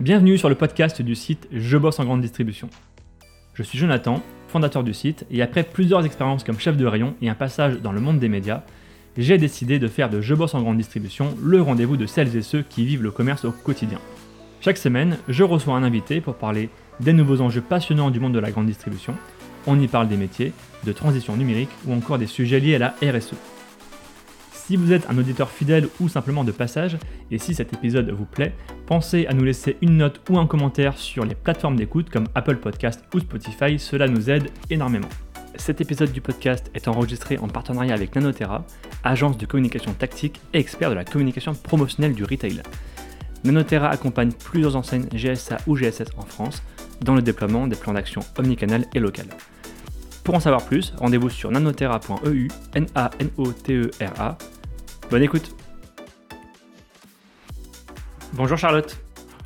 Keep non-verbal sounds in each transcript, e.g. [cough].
Bienvenue sur le podcast du site Je bosse en grande distribution. Je suis Jonathan, fondateur du site, et après plusieurs expériences comme chef de rayon et un passage dans le monde des médias, j'ai décidé de faire de Je bosse en grande distribution le rendez-vous de celles et ceux qui vivent le commerce au quotidien. Chaque semaine, je reçois un invité pour parler des nouveaux enjeux passionnants du monde de la grande distribution. On y parle des métiers, de transition numérique ou encore des sujets liés à la RSE. Si vous êtes un auditeur fidèle ou simplement de passage, et si cet épisode vous plaît, pensez à nous laisser une note ou un commentaire sur les plateformes d'écoute comme Apple Podcast ou Spotify, cela nous aide énormément. Cet épisode du podcast est enregistré en partenariat avec Nanotera, agence de communication tactique et expert de la communication promotionnelle du retail. Nanotera accompagne plusieurs enseignes GSA ou GSS en France dans le déploiement des plans d'action omnicanal et local. Pour en savoir plus, rendez-vous sur nanotera.eu, N-A-N-O-T-E-R-A, Bonne écoute. Bonjour Charlotte.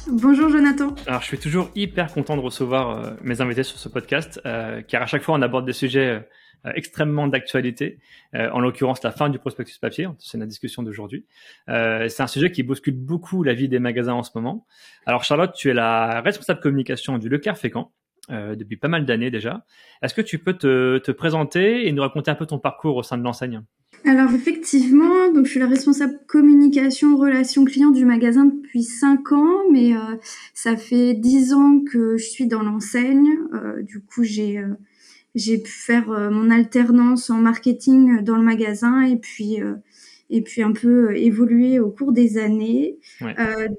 Bonjour Jonathan. Alors je suis toujours hyper content de recevoir euh, mes invités sur ce podcast, euh, car à chaque fois on aborde des sujets euh, extrêmement d'actualité. en l'occurrence la fin du prospectus papier, c'est la discussion d'aujourd'hui. c'est un sujet qui bouscule beaucoup la vie des magasins en ce moment. Alors Charlotte, tu es la responsable communication du Leclerc Fécamp. Depuis pas mal d'années déjà. Est-ce que tu peux te, te présenter et nous raconter un peu ton parcours au sein de l'enseigne? Alors effectivement, donc je suis la responsable communication relations clients du magasin depuis 5 ans, mais euh, ça fait 10 ans que je suis dans l'enseigne. Euh, du coup, j'ai euh, j'ai pu faire mon alternance en marketing dans le magasin et puis et puis un peu évoluer au cours des années.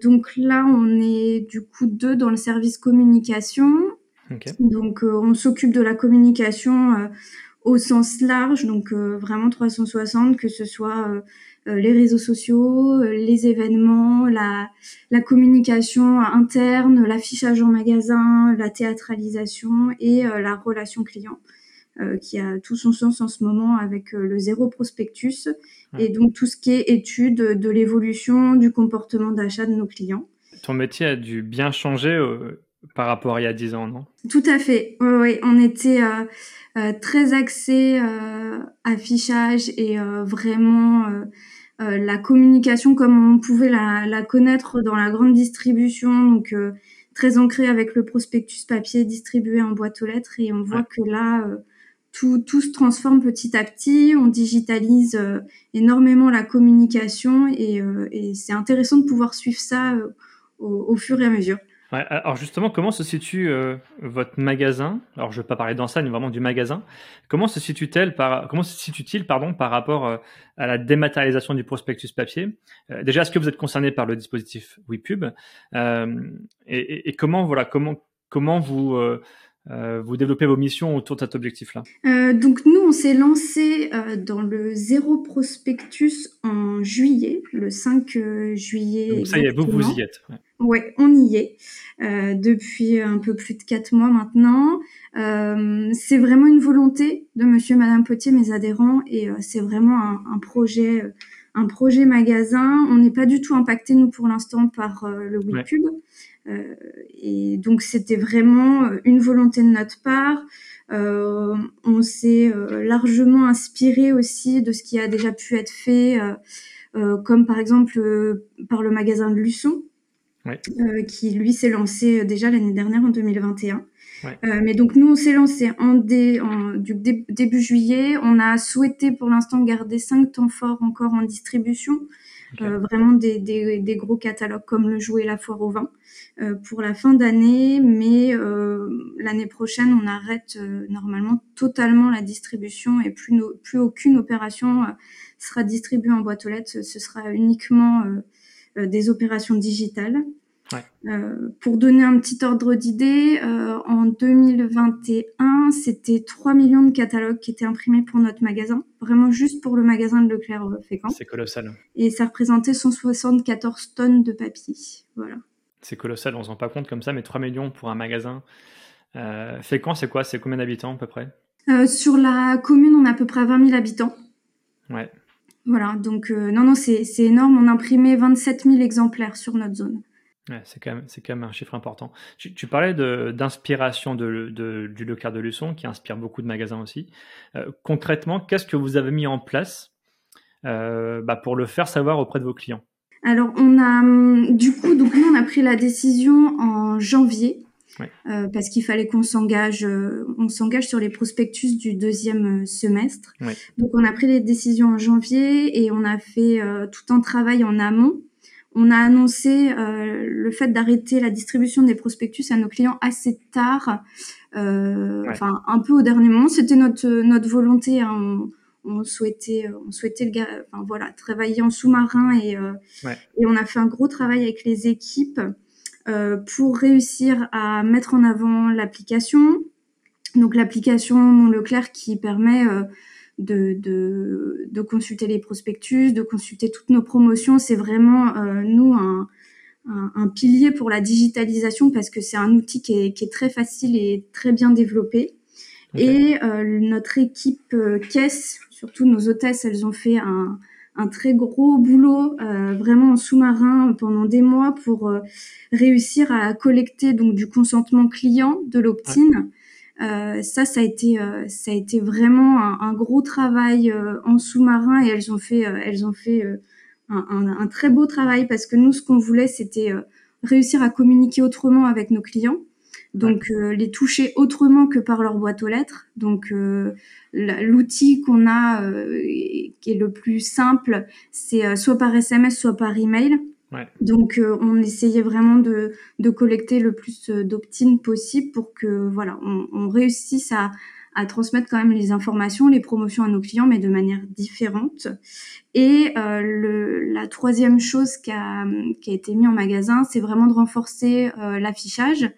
donc là, on est du coup deux dans le service communication. Donc on s'occupe de la communication au sens large, donc euh, vraiment 360, que ce soit euh, euh, les réseaux sociaux, les événements, la, la communication interne, l'affichage en magasin, la théâtralisation et la relation client. qui a tout son sens en ce moment avec le zéro prospectus et donc tout ce qui est étude de l'évolution du comportement d'achat de nos clients. Ton métier a dû bien changer par rapport à il y a 10 ans, non? Tout à fait. Oui, ouais, on était euh, très axé euh, affichage et euh, vraiment la communication comme on pouvait la, la, connaître dans la grande distribution, donc très ancré avec le prospectus papier distribué en boîte aux lettres. Et on voit que là, tout, tout, se transforme petit à petit. On digitalise énormément la communication et, et c'est intéressant de pouvoir suivre ça au, au, fur et à mesure alors justement, comment se situe euh, votre magasin? Alors je ne vais pas parler d'enseigne, vraiment du magasin. Comment se situe-t-il pardon par rapport euh, à la dématérialisation du prospectus papier? Euh, Déjà, est-ce que vous êtes concerné par le dispositif WePub? Et, et, comment voilà comment comment vous euh, vous développez vos missions autour de cet objectif-là euh, Donc nous, on s'est lancé euh, dans le zéro prospectus en juillet, le 5 juillet. Donc ça y est, vous, vous y êtes. Oui, ouais, on y est depuis un peu plus de quatre mois maintenant. c'est vraiment une volonté de Monsieur et Madame Potier, mes adhérents, et c'est vraiment un, un, projet, un projet magasin. On n'est pas du tout impacté nous pour l'instant par le WePub. Euh, et donc c'était vraiment euh, une volonté de notre part. Euh, on s'est largement inspiré aussi de ce qui a déjà pu être fait, comme par exemple par le magasin de Luçon, qui lui s'est lancé déjà l'année dernière en 2021. Mais donc nous, on s'est lancé en, dé, en du début juillet. On a souhaité pour l'instant garder cinq temps forts encore en distribution. Euh, vraiment des, des, des, gros catalogues comme le jouet la foire au vin euh, pour la fin d'année, mais euh, l'année prochaine on arrête normalement totalement la distribution et plus, plus aucune opération sera distribuée en boîte aux lettres, ce sera uniquement des opérations digitales. Euh, pour donner un petit ordre d'idée, euh, en 2021, c'était 3 millions de catalogues qui étaient imprimés pour notre magasin, vraiment juste pour le magasin de Leclerc Fécamp. C'est colossal. Et ça représentait 174 tonnes de papier. Voilà. C'est colossal, on se rend pas compte comme ça, mais 3 millions pour un magasin. Euh, Fécamp, c'est quoi? C'est combien d'habitants à peu près? Euh, Sur la commune, on a à peu près 20 000 habitants. Ouais. Voilà, donc non, non, c'est énorme. On a imprimé 27 000 exemplaires sur notre zone c'est quand, même, quand même un chiffre important. Tu, tu parlais d'inspiration de, de, du Leclerc de Luçon, qui inspire beaucoup de magasins aussi. Euh, concrètement, qu'est-ce que vous avez mis en place euh, bah, pour le faire savoir auprès de vos clients? Alors, on a, hum, du coup, donc nous, on a pris la décision en janvier. Euh, parce qu'il fallait qu'on s'engage, euh, on s'engage sur les prospectus du deuxième euh, semestre. Donc on a pris les décisions en janvier et on a fait tout un travail en amont. On a annoncé le fait d'arrêter la distribution des prospectus à nos clients assez tard, enfin un peu au dernier moment. C'était notre notre volonté. Hein on souhaitait, euh, on souhaitait le, enfin, voilà, travailler en sous-marin et, euh, et on a fait un gros travail avec les équipes euh, pour réussir à mettre en avant l'application. Donc l'application Mon Leclerc qui permet de, de, de, consulter les prospectus, de consulter toutes nos promotions. C'est vraiment, nous, un, un, pilier pour la digitalisation parce que c'est un outil qui est, qui est, très facile et très bien développé. Et notre équipe caisse surtout nos hôtesses, elles ont fait un, très gros boulot euh, vraiment en sous-marin pendant des mois pour euh, réussir à collecter donc du consentement client de l'opt-in. Euh, ça, ça a été, ça a été vraiment un, gros travail en sous-marin et elles ont fait, elles ont fait un, un, très beau travail parce que nous, ce qu'on voulait, c'était réussir à communiquer autrement avec nos clients. Donc euh, les toucher autrement que par leur boîte aux lettres. Donc euh, l'outil qu'on a euh, qui est le plus simple, c'est soit par SMS, soit par email. Donc on essayait vraiment de, de collecter le plus d'opt-in possible pour que voilà, on, on réussisse à, à, transmettre quand même les informations, les promotions à nos clients, mais de manière différente. Et le, la troisième chose qui a, qui a été mis en magasin, c'est vraiment de renforcer l'affichage.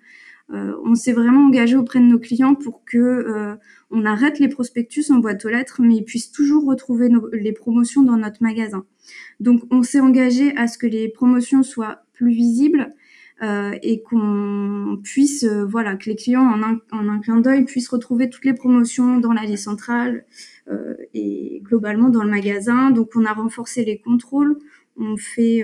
Euh, on s'est vraiment engagé auprès de nos clients pour que euh, on arrête les prospectus en boîte aux lettres, mais ils puissent toujours retrouver les promotions dans notre magasin. Donc, on s'est engagé à ce que les promotions soient plus visibles euh, et qu'on puisse, voilà, que les clients en un, en un clin d'œil puissent retrouver toutes les promotions dans l'allée centrale et globalement dans le magasin. Donc, on a renforcé les contrôles. On fait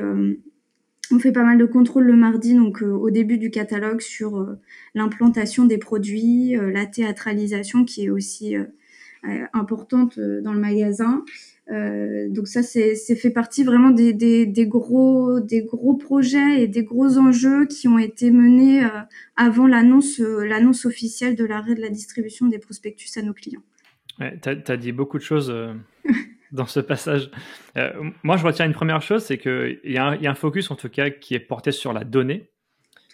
on fait pas mal de contrôles le mardi, donc euh, au début du catalogue, sur euh, l'implantation des produits, euh, la théâtralisation qui est aussi importante dans le magasin. donc ça, c'est fait partie vraiment des, gros, des gros projets et des gros enjeux qui ont été menés avant l'annonce l'annonce officielle de l'arrêt de la distribution des prospectus à nos clients. Ouais, tu as, dit beaucoup de choses [laughs] dans ce passage. Euh, moi, je retiens une première chose, c'est qu'il y, a un focus, en tout cas, qui est porté sur la donnée.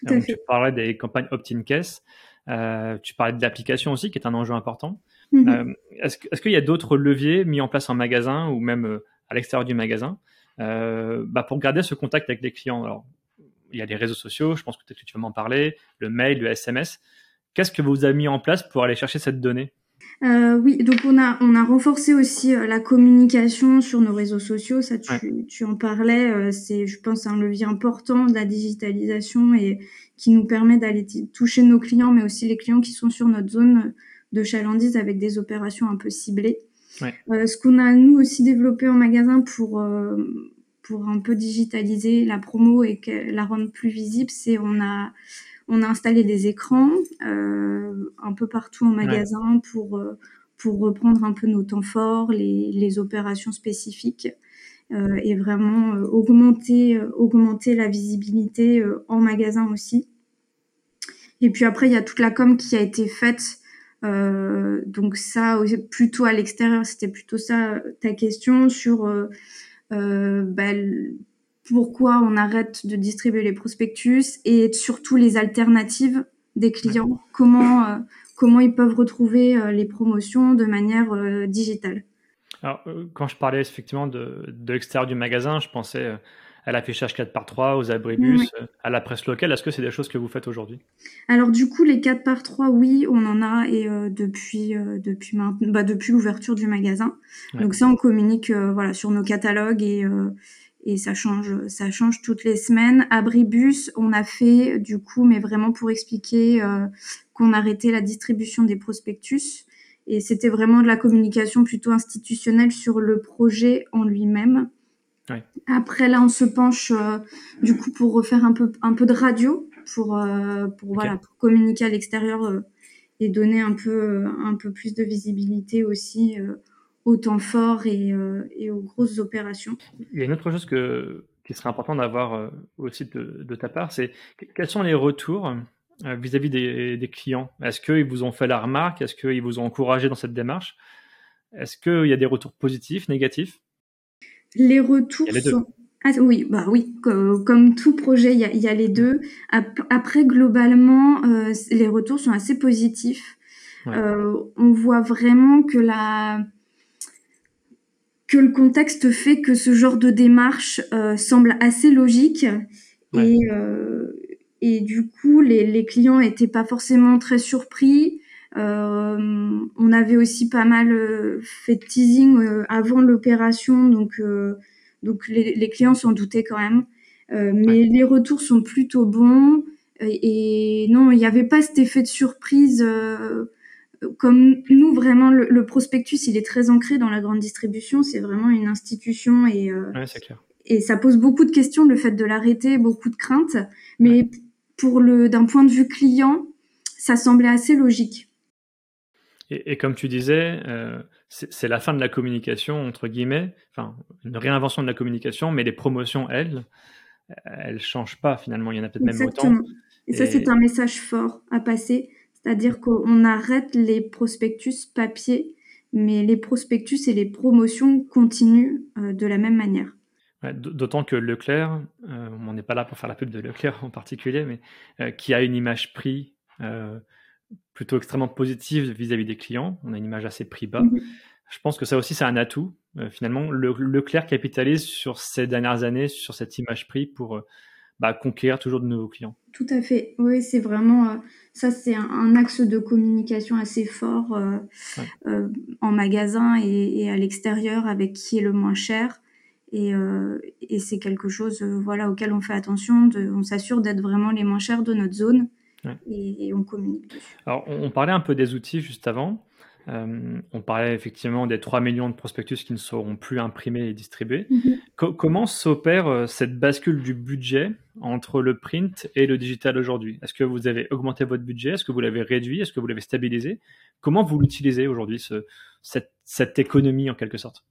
Donc, tu parlais des campagnes opt-in case. Euh, tu parlais de l'application aussi, qui est un enjeu important. Mhm. Euh, est-ce, qu'il y a d'autres leviers mis en place en magasin ou même à l'extérieur du magasin bah, pour garder ce contact avec les clients? Alors, il y a les réseaux sociaux, je pense que que tu vas m'en parler, le mail, le SMS. Qu'est-ce que vous avez mis en place pour aller chercher cette donnée? Euh, oui, donc on a on a renforcé aussi euh, la communication sur nos réseaux sociaux. Ça, tu, tu en parlais. Euh, c'est, je pense, un levier important de la digitalisation et qui nous permet d'aller toucher nos clients, mais aussi les clients qui sont sur notre zone de chalandise avec des opérations un peu ciblées. Ouais. ce qu'on a nous aussi développé en magasin pour pour un peu digitaliser la promo et que, la rendre plus visible, c'est on a on a installé des écrans euh, un peu partout en magasin pour, euh, pour reprendre un peu nos temps forts, les, les opérations spécifiques euh, et vraiment augmenter, augmenter la visibilité en magasin aussi. Et puis après, il y a toute la com qui a été faite. donc ça, plutôt à l'extérieur, c'était plutôt ça ta question sur bah, pourquoi on arrête de distribuer les prospectus et surtout les alternatives des clients, comment, euh, comment ils peuvent retrouver euh, les promotions de manière euh, digitale. Alors, quand je parlais effectivement de, de l'extérieur du magasin, je pensais à l'affichage 4 par 3 aux abribus, à la presse locale. Est-ce que c'est des choses que vous faites aujourd'hui? Alors du coup, les 4 par 3 oui, on en a et depuis depuis bah, depuis l'ouverture du magasin. Donc ça, on communique voilà sur nos catalogues et et ça change, ça change toutes les semaines. Abribus, on a fait du coup, mais vraiment pour expliquer euh, qu'on arrêtait la distribution des prospectus. Et c'était vraiment de la communication plutôt institutionnelle sur le projet en lui-même. Après, là, on se penche euh, du coup pour refaire un peu, un peu de radio, pour, euh, pour, voilà, pour communiquer à l'extérieur et donner un peu, un peu plus de visibilité aussi au temps fort et, euh, et, aux grosses opérations. Il y a une autre chose que, qui serait important d'avoir aussi de, de, ta part, c'est quels sont les retours vis-à-vis des, des, clients? Est-ce qu'ils vous ont fait la remarque? Est-ce qu'ils vous ont encouragé dans cette démarche? Est-ce qu'il y a des retours positifs, négatifs? Les retours sont ah, oui, bah oui, comme, tout projet, il y a, les deux. Après, globalement, euh, les retours sont assez positifs. Euh, on voit vraiment que la que le contexte fait que ce genre de démarche euh, semble assez logique et et du coup les, les clients étaient pas forcément très surpris. on avait aussi pas mal fait de teasing avant l'opération, donc donc les, clients s'en doutaient quand même. Euh, mais les retours sont plutôt bons. Et, non, il n'y avait pas cet effet de surprise. Euh, comme nous, vraiment, le, prospectus, il est très ancré dans la grande distribution. C'est vraiment une institution et, euh, clair. et ça pose beaucoup de questions, le fait de l'arrêter, beaucoup de craintes. Mais pour le, d'un point de vue client, ça semblait assez logique. Et, comme tu disais, euh, c'est la fin de la communication, entre guillemets, enfin, une réinvention de la communication, mais les promotions, elles, elles ne changent pas finalement. Il y en a peut-être même autant. Et, ça, c'est un message fort à passer. C'est-à-dire qu'on arrête les prospectus papier, mais les prospectus et les promotions continuent euh, de la même manière. D'autant que Leclerc, euh, on n'est pas là pour faire la pub de Leclerc en particulier, mais qui a une image prix plutôt extrêmement positive vis-à-vis des clients. On a une image assez prix bas. Mhm. Je pense que ça aussi, c'est un atout. Euh, finalement, le, Leclerc capitalise sur ces dernières années, sur cette image prix pour euh, bah, conquérir toujours de nouveaux clients. Tout à fait. Oui, c'est vraiment, euh, ça, c'est un, axe de communication assez fort en magasin et, à l'extérieur avec qui est le moins cher. Et, et c'est quelque chose voilà, auquel on fait attention. De, on s'assure d'être vraiment les moins chers de notre zone et, on communique Alors, on, parlait un peu des outils juste avant. Euh, on parlait effectivement des 3 millions de prospectus qui ne seront plus imprimés et distribués. Mhm. comment s'opère euh, cette bascule du budget entre le print et le digital aujourd'hui? Est-ce que vous avez augmenté votre budget? Est-ce que vous l'avez réduit? Est-ce que vous l'avez stabilisé? Comment vous l'utilisez aujourd'hui, ce, cette, économie en quelque sorte?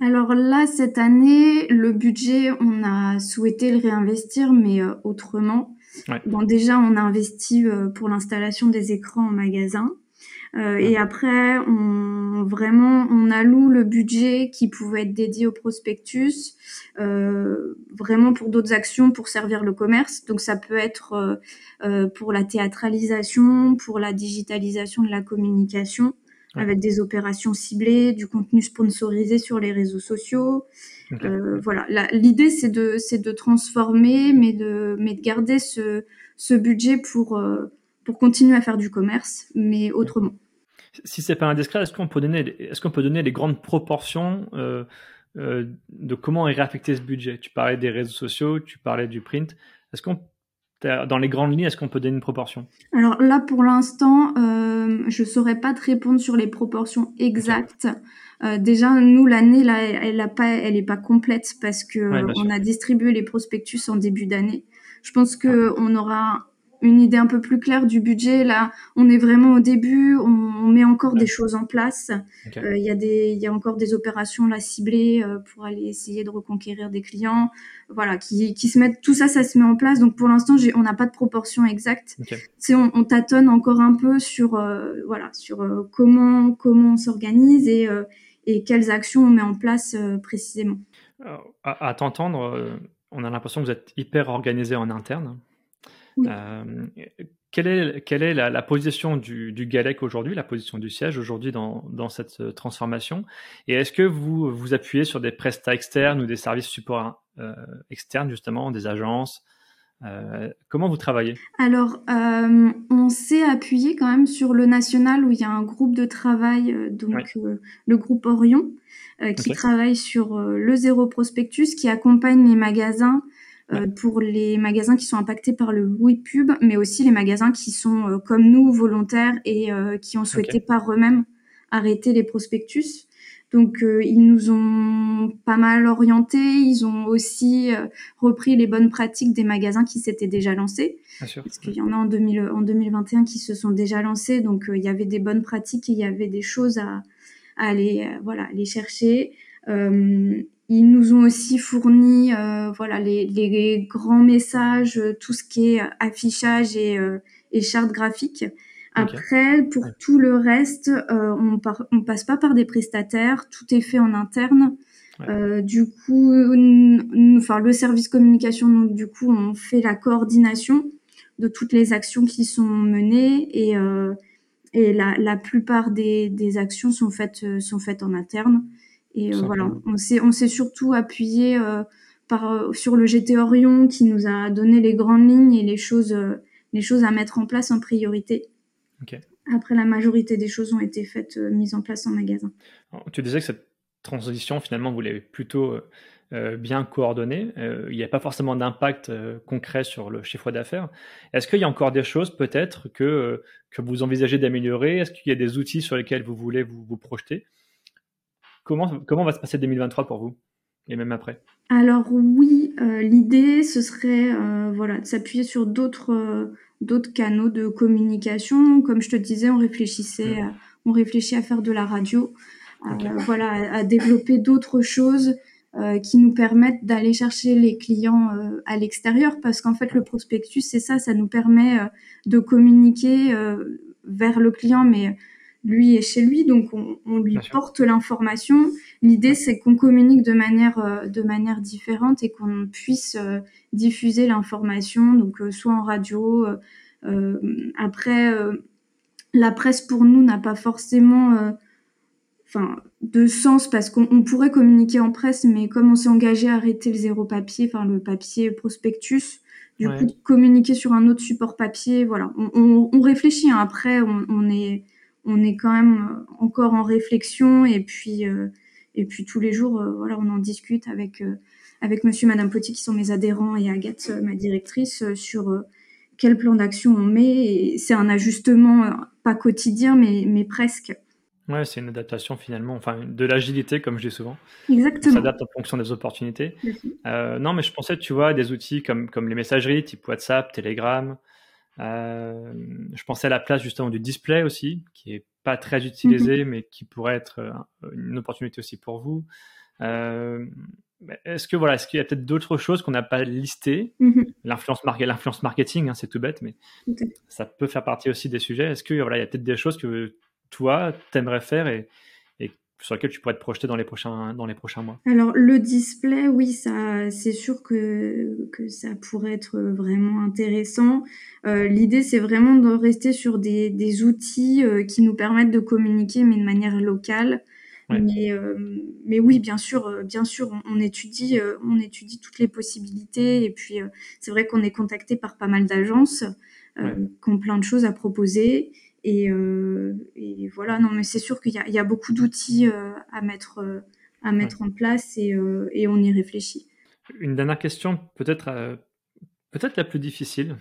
Alors là, cette année, le budget, on a souhaité le réinvestir, mais euh, autrement. Bon, déjà, on a investi pour l'installation des écrans en magasin. Euh, et après, on, vraiment, on alloue le budget qui pouvait être dédié au prospectus, euh, vraiment pour d'autres actions, pour servir le commerce. Donc ça peut être euh, euh pour la théâtralisation, pour la digitalisation de la communication, avec des opérations ciblées, du contenu sponsorisé sur les réseaux sociaux. Euh, voilà, l'idée c'est de c'est de transformer, mais de mais de garder ce ce budget pour euh, pour continuer à faire du commerce, mais autrement. Si c'est pas indiscret, est-ce qu'on peut donner est-ce qu'on peut donner les grandes proportions euh, de comment est réaffecté ce budget? Tu parlais des réseaux sociaux, tu parlais du print. Est-ce qu'on dans les grandes lignes, est-ce qu'on peut donner une proportion? Alors là, pour l'instant, euh, je saurais pas te répondre sur les proportions exactes. Euh, déjà, nous, l'année, là, elle n'est pas, elle est pas complète parce que on a distribué les prospectus en début d'année. Je pense que on aura une idée un peu plus claire du budget. Là, on est vraiment au début, on, met encore des choses en place. Euh, il y a des, y a encore des opérations là ciblées euh, pour aller essayer de reconquérir des clients. Voilà, qui, qui se mettent, tout ça, ça se met en place. Donc pour l'instant, on n'a pas de proportion exacte. C'est on, on, tâtonne encore un peu sur, euh, voilà, sur comment, comment on s'organise et, et quelles actions on met en place précisément. à, à t'entendre, on a l'impression que vous êtes hyper organisé en interne. Euh, quelle est, quelle est la, position du, du, GALEC aujourd'hui, la position du siège aujourd'hui dans, dans, cette euh, transformation? Et est-ce que vous vous appuyez sur des prestats externes ou des services support euh, externes, justement, des agences? Comment vous travaillez? Alors, on s'est appuyé quand même sur le national où il y a un groupe de travail, donc le groupe Orion, qui travaille sur le zéro prospectus, qui accompagne les magasins euh, pour les magasins qui sont impactés par le oui pub, mais aussi les magasins qui sont euh, comme nous volontaires et euh, qui ont souhaité par eux-mêmes arrêter les prospectus. Donc ils nous ont pas mal orientés, ils ont aussi repris les bonnes pratiques des magasins qui s'étaient déjà lancés. Parce qu'il y en a en, 2000, en 2021 qui se sont déjà lancés, donc il y avait des bonnes pratiques et il y avait des choses à, à aller voilà, aller chercher. Ils nous ont aussi fourni voilà les, les, grands messages, tout ce qui est affichage et, et charte graphique. Après, pour tout le reste, on, par, on passe pas par des prestataires, tout est fait en interne. Euh, du coup, enfin le service communication, donc, du coup, on fait la coordination de toutes les actions qui sont menées et, euh, et la, la, plupart des, des, actions sont faites euh, sont faites en interne. Et euh, voilà, on s'est on s'est surtout appuyé euh, par sur le GT Orion qui nous a donné les grandes lignes et les choses les choses à mettre en place en priorité. Après, la majorité des choses ont été faites, mises en place en magasin. tu disais que cette transition, finalement, vous l'avez plutôt euh, euh, bien coordonnée. Euh, il n'y a pas forcément d'impact concret sur le chiffre d'affaires. Est-ce qu'il y a encore des choses peut-être que, que vous envisagez d'améliorer? Est-ce qu'il y a des outils sur lesquels vous voulez vous, vous projeter? Comment, comment va se passer 2023 pour vous? Et même après? Alors oui, l'idée ce serait voilà, de s'appuyer sur d'autres d'autres canaux de communication. Comme je te disais, on réfléchissait, on réfléchit à faire de la radio. Euh, voilà, à, développer d'autres choses euh, qui nous permettent d'aller chercher les clients euh, à l'extérieur. Parce qu'en fait le prospectus c'est ça, ça nous permet de communiquer vers le client mais lui est chez lui donc on, lui porte l'information. L'idée c'est qu'on communique de manière de manière différente et qu'on puisse diffuser l'information donc soit en radio après la presse pour nous n'a pas forcément enfin de sens parce qu'on pourrait communiquer en presse, mais comme on s'est engagé à arrêter le zéro papier, enfin le papier prospectus, du coup communiquer sur un autre support papier, voilà, on, on, réfléchit. Hein. Après, on, on, est on est quand même encore en réflexion et puis euh, et puis tous les jours, euh, voilà, on en discute avec euh, avec Monsieur, Madame Petit qui sont mes adhérents et Agathe, ma directrice, sur quel plan d'action on met. Et c'est un ajustement pas quotidien, mais mais presque. Ouais, c'est une adaptation finalement, enfin de l'agilité comme je dis souvent. Exactement. On s'adapte en fonction des opportunités. Euh, non, mais je pensais, tu vois, des outils comme, comme les messageries, type WhatsApp, Telegram. Euh, je pensais à la place justement du display aussi, qui est pas très utilisé, mhm. mais qui pourrait être euh, une opportunité aussi pour vous. est-ce que voilà, est-ce qu'il y a peut-être d'autres choses qu'on n'a pas listées? Mhm. L'influence, l'influence marketing, hein, c'est tout bête, mais ça peut faire partie aussi des sujets. Est-ce que voilà, il y a peut-être des choses que toi, t'aimerais faire et, sur lesquelles tu pourrais te projeter dans les prochains, dans les prochains mois Alors, le display, oui, ça, c'est sûr que, que ça pourrait être vraiment intéressant. Euh, l'idée, c'est vraiment de rester sur des, des outils euh, qui nous permettent de communiquer, mais de manière locale. Mais, euh, mais oui, bien sûr, bien sûr, on, étudie, on étudie toutes les possibilités. Et puis, c'est vrai qu'on est contacté par pas mal d'agences qui ont plein de choses à proposer. Et, euh, et, voilà, non, mais c'est sûr qu'il y, y, a beaucoup d'outils euh, à mettre, euh, à mettre en place et, et, on y réfléchit. Une dernière question, peut-être peut-être la plus difficile.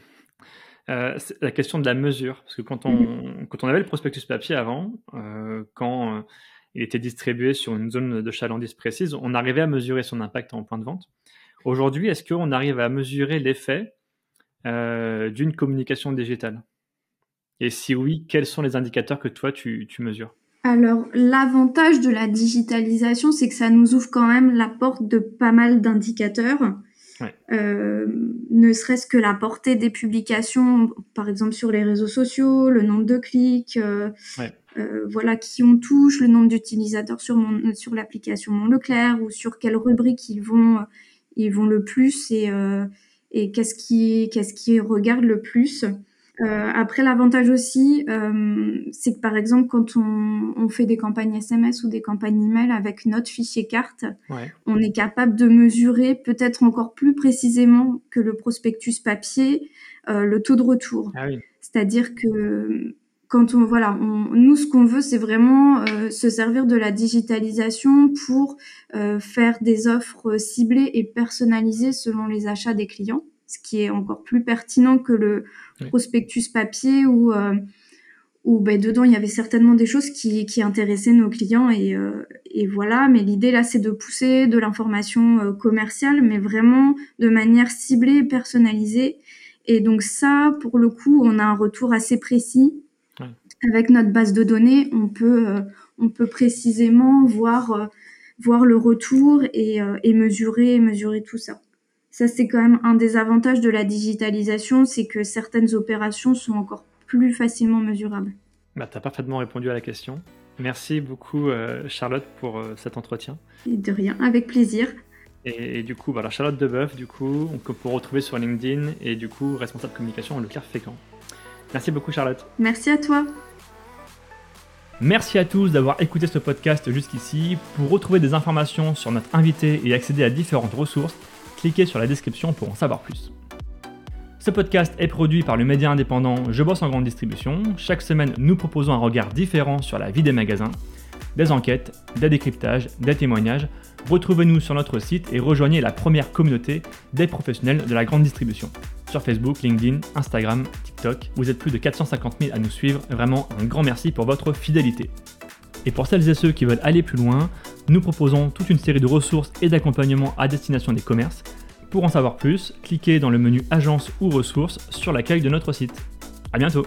c'est la question de la mesure. Parce que quand on, mmh. quand on avait le prospectus papier avant, quand il était distribué sur une zone de chalandise précise, on arrivait à mesurer son impact en point de vente. Aujourd'hui, est-ce qu'on arrive à mesurer l'effet d'une communication digitale? Et si oui, quels sont les indicateurs que toi, tu, mesures? Alors, l'avantage de la digitalisation, c'est que ça nous ouvre quand même la porte de pas mal d'indicateurs. Euh, ne serait-ce que la portée des publications, par exemple sur les réseaux sociaux, le nombre de clics, euh, euh, voilà qui on touche, le nombre d'utilisateurs sur mon, sur l'application Mon Leclerc ou sur quelle rubrique ils vont ils vont le plus et et qu'est-ce qui qu'est-ce qui regarde le plus. Euh, après, l'avantage aussi, euh, c'est que par exemple, quand on, on, fait des campagnes SMS ou des campagnes email avec notre fichier carte, on est capable de mesurer peut-être encore plus précisément que le prospectus papier euh, le taux de retour. Ah oui. C'est-à-dire que quand on voilà, on, nous ce qu'on veut, c'est vraiment euh, se servir de la digitalisation pour euh, faire des offres ciblées et personnalisées selon les achats des clients ce qui est encore plus pertinent que le prospectus papier où, euh, où ben, dedans il y avait certainement des choses qui, qui intéressaient nos clients et, euh, et voilà. Mais l'idée là, c'est de pousser de l'information euh, commerciale, mais vraiment de manière ciblée personnalisée. Et donc ça, pour le coup, on a un retour assez précis. Avec notre base de données, on peut, on peut précisément voir voir le retour et, et mesurer, mesurer tout ça. Ça, c'est quand même un des avantages de la digitalisation, c'est que certaines opérations sont encore plus facilement mesurables. Bah, tu as parfaitement répondu à la question. Merci beaucoup, euh, Charlotte, pour euh, cet entretien. de rien, avec plaisir. Et, du coup, voilà, Charlotte Deboeuf, du coup, on peut retrouver sur LinkedIn et du coup, responsable communication en Leclerc Fécamp. Merci beaucoup, Charlotte. Merci à toi. Merci à tous d'avoir écouté ce podcast jusqu'ici. Pour retrouver des informations sur notre invité et accéder à différentes ressources, cliquez sur la description pour en savoir plus. Ce podcast est produit par le média indépendant Je bosse en grande distribution. Chaque semaine, nous proposons un regard différent sur la vie des magasins, des enquêtes, des décryptages, des témoignages. Retrouvez-nous sur notre site et rejoignez la première communauté des professionnels de la grande distribution. Sur Facebook, LinkedIn, Instagram, TikTok, vous êtes plus de 450 000 à nous suivre. Vraiment un grand merci pour votre fidélité. Et pour celles et ceux qui veulent aller plus loin, nous proposons toute une série de ressources et d'accompagnements à destination des commerces pour en savoir plus, cliquez dans le menu Agence ou ressources sur l'accueil de notre site. A bientôt